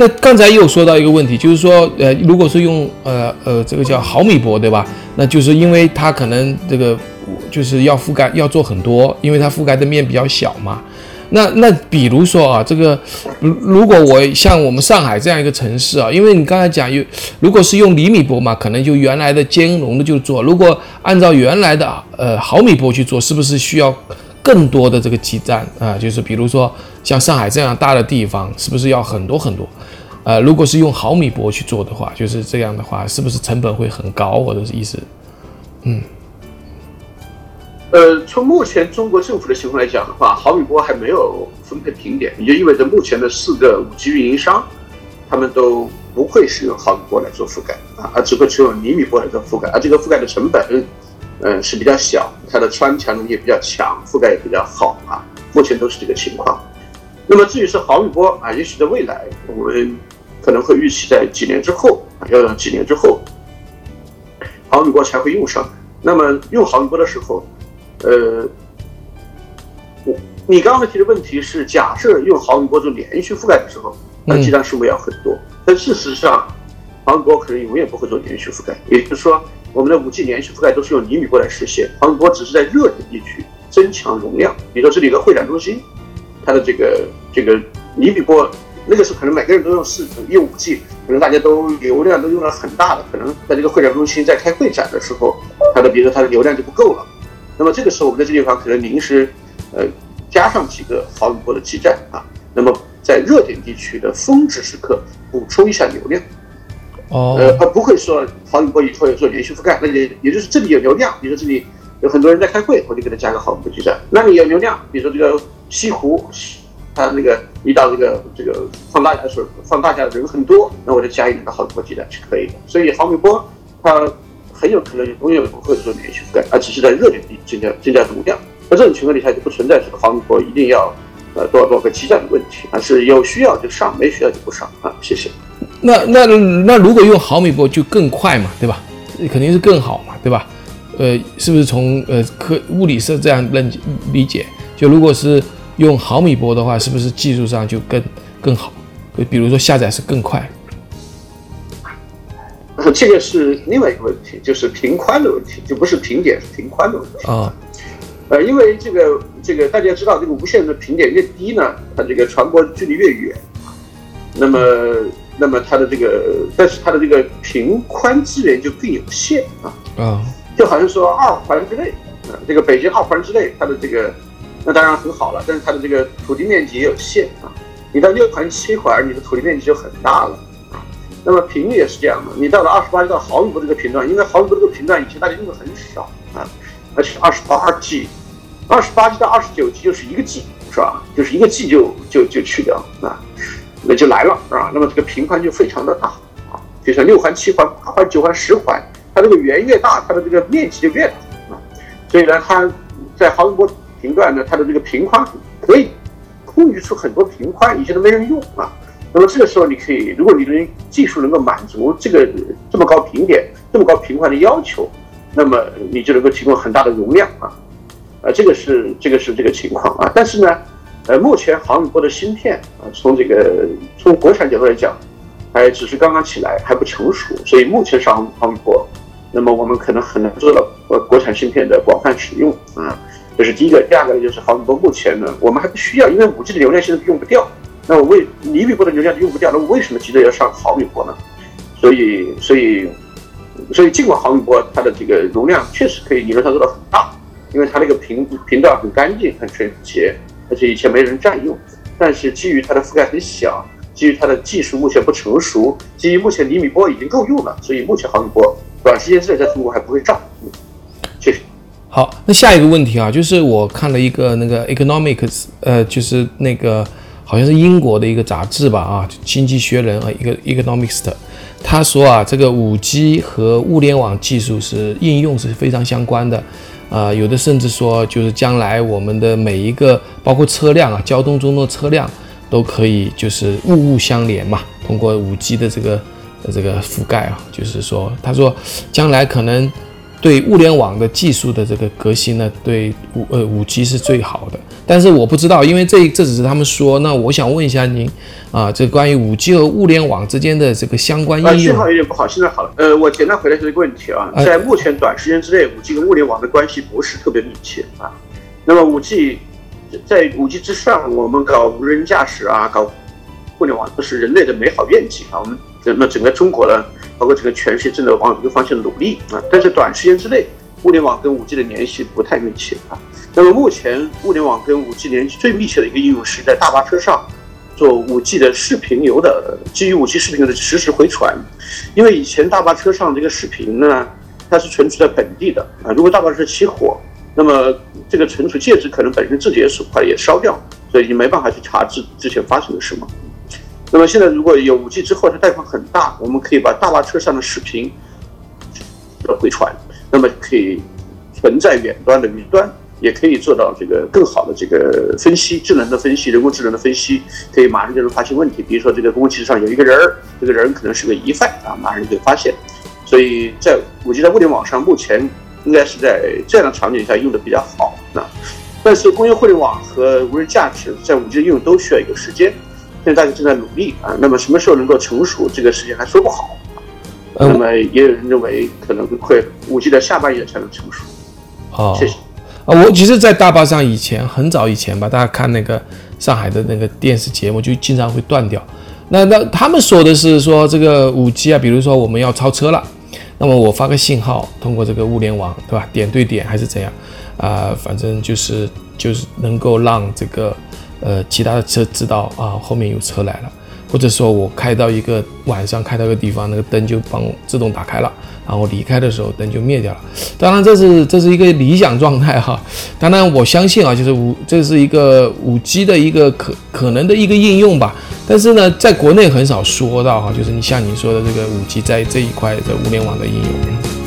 那刚才又说到一个问题，就是说，呃，如果是用呃呃这个叫毫米波，对吧？那就是因为它可能这个就是要覆盖要做很多，因为它覆盖的面比较小嘛。那那比如说啊，这个如如果我像我们上海这样一个城市啊，因为你刚才讲有，如果是用厘米波嘛，可能就原来的兼容的就做；如果按照原来的呃毫米波去做，是不是需要更多的这个基站啊？就是比如说像上海这样大的地方，是不是要很多很多？呃，如果是用毫米波去做的话，就是这样的话，是不是成本会很高？或者是意思？嗯。呃，从目前中国政府的情况来讲的话，毫米波还没有分配平点，也就意味着目前的四个五 G 运营商，他们都不会使用毫米波来做覆盖啊，而只会使用厘米波来做覆盖，而这个覆盖的成本，嗯，是比较小，它的穿墙能力也比较强，覆盖也比较好啊，目前都是这个情况。那么至于是毫米波啊，也许在未来，我们可能会预期在几年之后啊，要几年之后，毫米波才会用上。那么用毫米波的时候，呃，我你刚才提的问题是，假设用毫米波做连续覆盖的时候，那基站数目要很多。但事实上，毫米波可能永远不会做连续覆盖。也就是说，我们的五 G 连续覆盖都是用厘米波来实现，毫米波只是在热点地区增强容量。比如说这里的会展中心，它的这个这个厘米波，那个时候可能每个人都用四用五 G，可能大家都流量都用了很大的，可能在这个会展中心在开会展的时候，它的比如说它的流量就不够了。那么这个时候，我们在这地方可能临时，呃，加上几个毫米波的基站啊，那么在热点地区的峰值时刻补充一下流量。哦。呃，它不会说毫米波以后要做连续覆盖，那也也就是这里有流量，比如说这里有很多人在开会，我就给他加个毫米波基站。那你有流量，比如说这个西湖，它那个遇到这个这个放大的时候，放大的人很多，那我就加一个毫米波基站是可以的。所以毫米波它。很有可能永远不会做连续覆盖，而只是在热点地增加增加容量。那这种情况底下就不存在这个毫米波一定要呃多少多少个基站的问题，而是有需要就上，没需要就不上啊。谢谢。那那那如果用毫米波就更快嘛，对吧？肯定是更好嘛，对吧？呃，是不是从呃科物理是这样认理解？就如果是用毫米波的话，是不是技术上就更更好？比如说下载是更快？这个是另外一个问题，就是频宽的问题，就不是频点，是频宽的问题啊。呃，因为这个这个大家知道，这个无线的频点越低呢，它这个传播距离越远那么那么它的这个，但是它的这个频宽资源就更有限啊。啊，就好像说二环之内啊，这个北京二环之内，它的这个那当然很好了，但是它的这个土地面积也有限啊。你到六环七环，你的土地面积就很大了啊。那么频率也是这样的，你到了二十八到毫米波这个频段，因为毫米波这个频段以前大家用的很少啊，而且二十八 G，二十八 G 到二十九 G 就是一个 G 是吧？就是一个 G 就就就去掉啊，那就来了啊？那么这个频宽就非常的大啊，就像六环、七环、八环、九环、十环，它这个圆越大，它的这个面积就越大啊，所以呢，它在毫米波频段呢，它的这个频宽可以空余出很多频宽，以前都没人用啊。那么这个时候，你可以，如果你的技术能够满足这个这么高频点、这么高频宽的要求，那么你就能够提供很大的容量啊，啊，这个是这个是这个情况啊。但是呢，呃，目前毫米波的芯片啊，从这个从国产角度来讲，还只是刚刚起来，还不成熟，所以目前上毫米波，那么我们可能很难做到呃国产芯片的广泛使用啊。这是第一个，第二个呢，就是毫米波目前呢，我们还不需要，因为五 G 的流量现在用不掉。那我为厘米波的流量用不掉，那我为什么急着要上毫米波呢？所以，所以，所以尽管毫米波它的这个容量确实可以理论上做到很大，因为它那个频频段很干净、很纯洁，而且以前没人占用。但是基于它的覆盖很小，基于它的技术目前不成熟，基于目前厘米波已经够用了，所以目前毫米波短时间之内在中国还不会涨。好，那下一个问题啊，就是我看了一个那个 Economics，呃，就是那个。好像是英国的一个杂志吧，啊，经济学人啊，一个 economist，，他说啊，这个五 G 和物联网技术是应用是非常相关的，啊，有的甚至说就是将来我们的每一个包括车辆啊，交通中的车辆都可以就是物物相连嘛，通过五 G 的这个这个覆盖啊，就是说，他说将来可能对物联网的技术的这个革新呢，对五呃五 G 是最好的。但是我不知道，因为这这只是他们说。那我想问一下您啊，这关于五 G 和物联网之间的这个相关应用。信号有点不好，现在好了。呃，我简单回答这个问题啊，在目前短时间之内，五 G 跟物联网的关系不是特别密切啊。那么五 G 在五 G 之上，我们搞无人驾驶啊，搞互联网都是人类的美好愿景啊。我们那么整个中国呢？包括这个全世界正在往一个方向努力啊，但是短时间之内，物联网跟五 G 的联系不太密切啊。那么目前物联网跟五 G 联系最密切的一个应用是在大巴车上做五 G 的视频流的，基于五 G 视频流的实时回传。因为以前大巴车上这个视频呢，它是存储在本地的啊，如果大巴车起火，那么这个存储介质可能本身自己也损坏也烧掉，所以你没办法去查之之前发生了什么。那么现在如果有五 G 之后，它带宽很大，我们可以把大巴车上的视频的回传，那么可以存在远端的云端，也可以做到这个更好的这个分析，智能的分析，人工智能的分析，可以马上就能发现问题。比如说这个公共汽车上有一个人儿，这个人可能是个疑犯啊，马上就可以发现。所以在五 G 在物联网上，目前应该是在这样的场景下用的比较好啊。但是工业互联网和无人驾驶在五 G 的应用都需要一个时间。现在大家正在努力啊，那么什么时候能够成熟，这个时间还说不好。那么也有人认为可能会五 G 的下半叶才能成熟。哦，谢谢。啊，我其实，在大巴上以前很早以前吧，大家看那个上海的那个电视节目，就经常会断掉。那那他们说的是说这个五 G 啊，比如说我们要超车了，那么我发个信号，通过这个物联网，对吧？点对点还是怎样啊？反正就是就是能够让这个。呃，其他的车知道啊，后面有车来了，或者说我开到一个晚上开到一个地方，那个灯就帮自动打开了，然后离开的时候灯就灭掉了。当然这是这是一个理想状态哈。当然我相信啊，就是五这是一个五 G 的一个可可能的一个应用吧。但是呢，在国内很少说到哈，就是你像你说的这个五 G 在这一块的物联网的应用。